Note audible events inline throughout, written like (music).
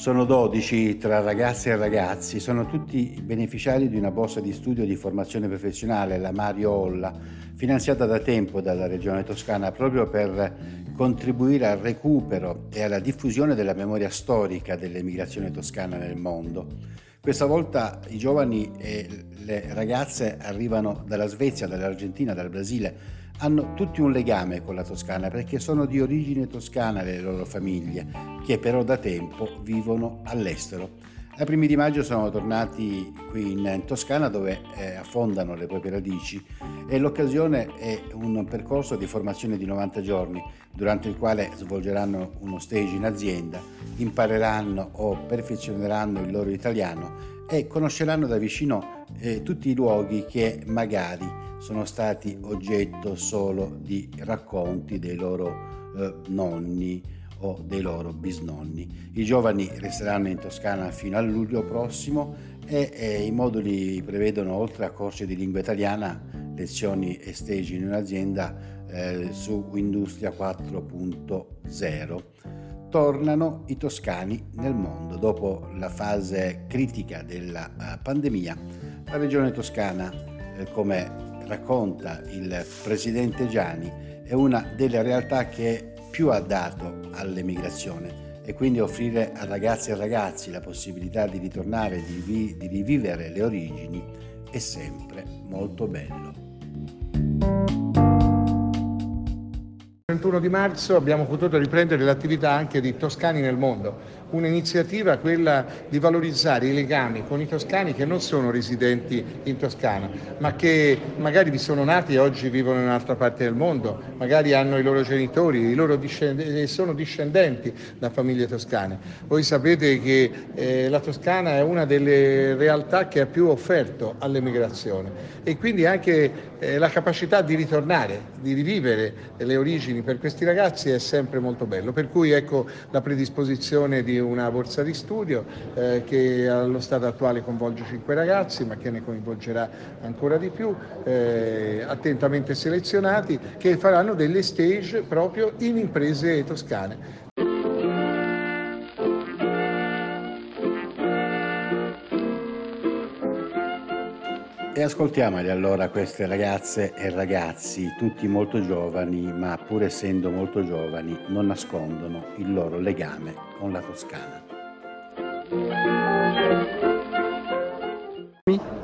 Sono 12 tra ragazze e ragazzi, sono tutti beneficiari di una borsa di studio di formazione professionale, la Mario Olla, finanziata da tempo dalla Regione Toscana proprio per contribuire al recupero e alla diffusione della memoria storica dell'emigrazione toscana nel mondo. Questa volta i giovani e le ragazze arrivano dalla Svezia, dall'Argentina, dal Brasile, hanno tutti un legame con la Toscana perché sono di origine toscana le loro famiglie, che però da tempo vivono all'estero. Ai primi di maggio sono tornati qui in Toscana dove eh, affondano le proprie radici e l'occasione è un percorso di formazione di 90 giorni durante il quale svolgeranno uno stage in azienda, impareranno o perfezioneranno il loro italiano e conosceranno da vicino eh, tutti i luoghi che magari sono stati oggetto solo di racconti dei loro eh, nonni o dei loro bisnonni. I giovani resteranno in Toscana fino a luglio prossimo e, e i moduli prevedono, oltre a corsi di lingua italiana, lezioni e stage in un'azienda eh, su Industria 4.0 tornano i toscani nel mondo. Dopo la fase critica della uh, pandemia, la regione toscana, eh, come racconta il presidente Gianni, è una delle realtà che più ha dato all'emigrazione e quindi offrire a ragazzi e ragazzi la possibilità di ritornare, di, vi, di rivivere le origini è sempre molto bello. Il 21 di marzo abbiamo potuto riprendere l'attività anche di Toscani nel mondo un'iniziativa quella di valorizzare i legami con i toscani che non sono residenti in Toscana, ma che magari vi sono nati e oggi vivono in un'altra parte del mondo, magari hanno i loro genitori, i loro sono discendenti da famiglie toscane. Voi sapete che eh, la Toscana è una delle realtà che ha più offerto all'emigrazione e quindi anche eh, la capacità di ritornare, di rivivere le origini per questi ragazzi è sempre molto bello. Per cui ecco la predisposizione di una borsa di studio eh, che allo stato attuale coinvolge 5 ragazzi ma che ne coinvolgerà ancora di più, eh, attentamente selezionati, che faranno delle stage proprio in imprese toscane. E ascoltiamoli allora queste ragazze e ragazzi, tutti molto giovani, ma pur essendo molto giovani, non nascondono il loro legame con la Toscana.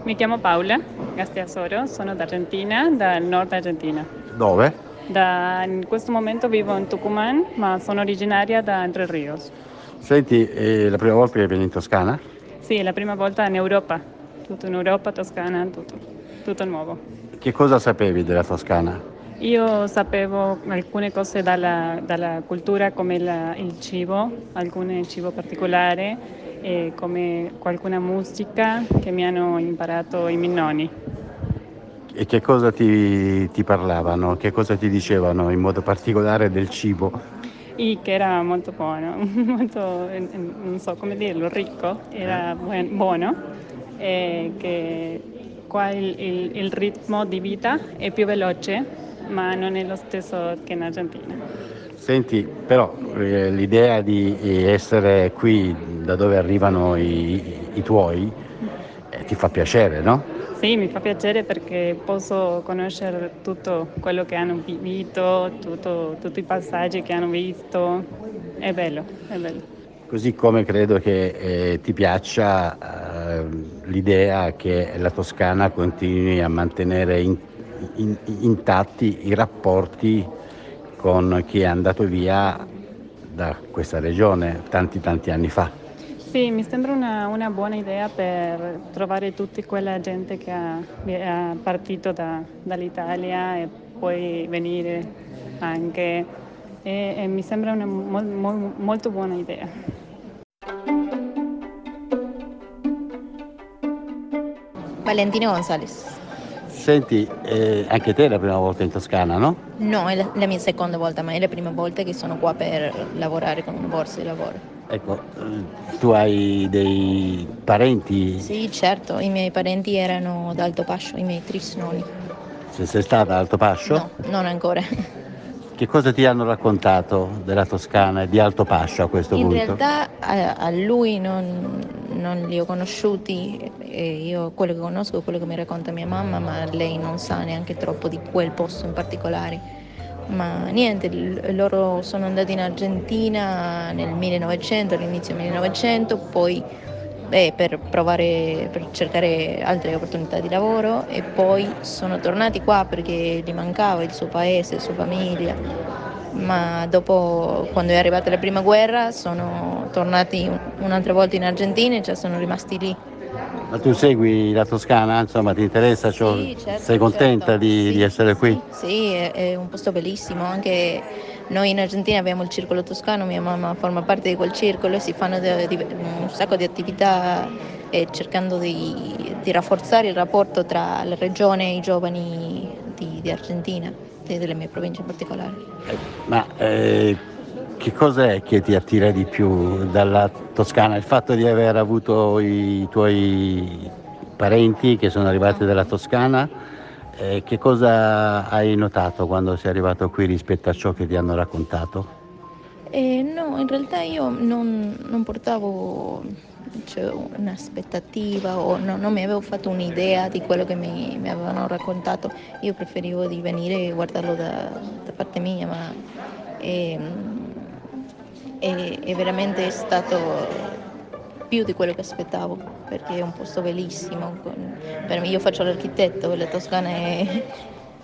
Mi chiamo Paola Gastiasoro, sono d'Argentina, dal nord Argentina. Dove? Da, in questo momento vivo in Tucumán, ma sono originaria da Entre Rios. Senti, è la prima volta che vieni in Toscana? Sì, è la prima volta in Europa tutto in Europa, Toscana, tutto, tutto nuovo. Che cosa sapevi della Toscana? Io sapevo alcune cose dalla, dalla cultura come la, il cibo, alcune cibo particolare, e come qualcuna musica che mi hanno imparato i miei nonni. E che cosa ti, ti parlavano? Che cosa ti dicevano in modo particolare del cibo? E che era molto buono, (laughs) molto, non so come dirlo, ricco, era buono eh, che qua il, il, il, ritmo di vita è più veloce, ma non è lo stesso che in Argentina. Senti, però eh, l'idea di essere qui da dove arrivano i, i tuoi eh, ti fa piacere, no? Sì, mi fa piacere perché posso conoscere tutto quello che hanno visto, tutto, tutti i passaggi che hanno visto. È bello, è bello. Così come credo che eh, ti piaccia eh, l'idea che la Toscana continui a mantenere in, in, intatti i rapporti con chi è andato via da questa regione tanti tanti anni fa. Sì, mi sembra una, una buona idea per trovare tutta quella gente che è partito da, dall'Italia e poi venire anche e, e mi sembra una mo, mo, molto buona idea. Valentina González. Senti, eh, anche te è la prima volta in Toscana, no? No, è la, la, mia seconda volta, ma è la prima volta che sono qua per lavorare con una borsa di lavoro. Ecco, tu hai dei parenti? Sì, certo, i miei parenti erano d'Alto Pascio, i miei trisnoni. Se sei stata ad Alto Pascio? No, non ancora. Che cosa ti hanno raccontato della Toscana e di Alto Pascio a questo In punto? realtà a, a lui non, non li ho conosciuti, e io quello che conosco è quello che mi racconta mia mamma, ma lei non sa neanche troppo di quel posto in particolare. Ma niente, loro sono andati in Argentina nel 1900, all'inizio del 1900, poi beh, per provare, per cercare altre opportunità di lavoro e poi sono tornati qua perché gli mancava il suo paese, la sua famiglia. Ma dopo, quando è arrivata la prima guerra, sono tornati un- un'altra volta in Argentina e cioè sono rimasti lì. Ma tu segui la Toscana? Insomma, ti interessa? ciò? Sì, certo, Sei contenta certo. di, Sì, di essere qui? Sì, sì, è, è un posto bellissimo, anche noi in Argentina abbiamo il circolo toscano, mia mamma forma parte di quel circolo e si fanno de- di- un sacco di attività eh, cercando di, di rafforzare il rapporto tra la regione e i giovani di, di Argentina, e delle mie province in particolare. Ma eh, che cos'è che ti attira di più dalla Toscana? Il fatto di aver avuto i tuoi parenti che sono arrivati dalla Toscana? Eh, che cosa hai notato quando sei arrivato qui rispetto a ciò che ti hanno raccontato? Eh, no, in realtà io non, non portavo cioè, un'aspettativa o no- non mi avevo fatto un'idea di quello che mi, mi avevano raccontato. Io preferivo di venire e guardarlo da, da parte mia, ma ehm, è, è veramente stato più di quello che aspettavo, perché è un posto bellissimo. per me, io faccio l'architetto e la Toscana è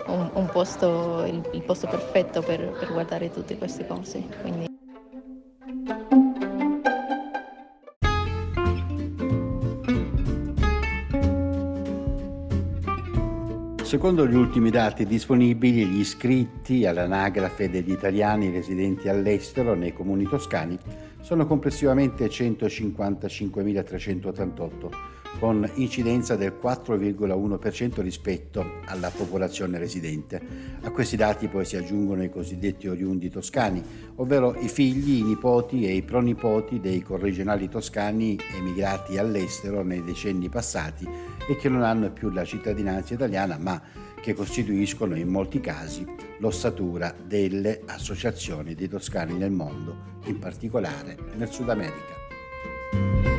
un, un posto, il, il posto perfetto per, per guardare tutte queste cose. Quindi Secondo gli ultimi dati disponibili, gli iscritti all'anagrafe degli italiani residenti all'estero nei comuni toscani sono complessivamente 155.388, con incidenza del 4,1% rispetto alla popolazione residente. A questi dati poi si aggiungono i cosiddetti oriundi toscani, ovvero i figli, i nipoti e i pronipoti dei corregionali toscani emigrati all'estero nei decenni passati e che non hanno più la cittadinanza italiana ma che costituiscono in molti casi l'ossatura delle associazioni dei toscani nel mondo, in particolare nel Sud America.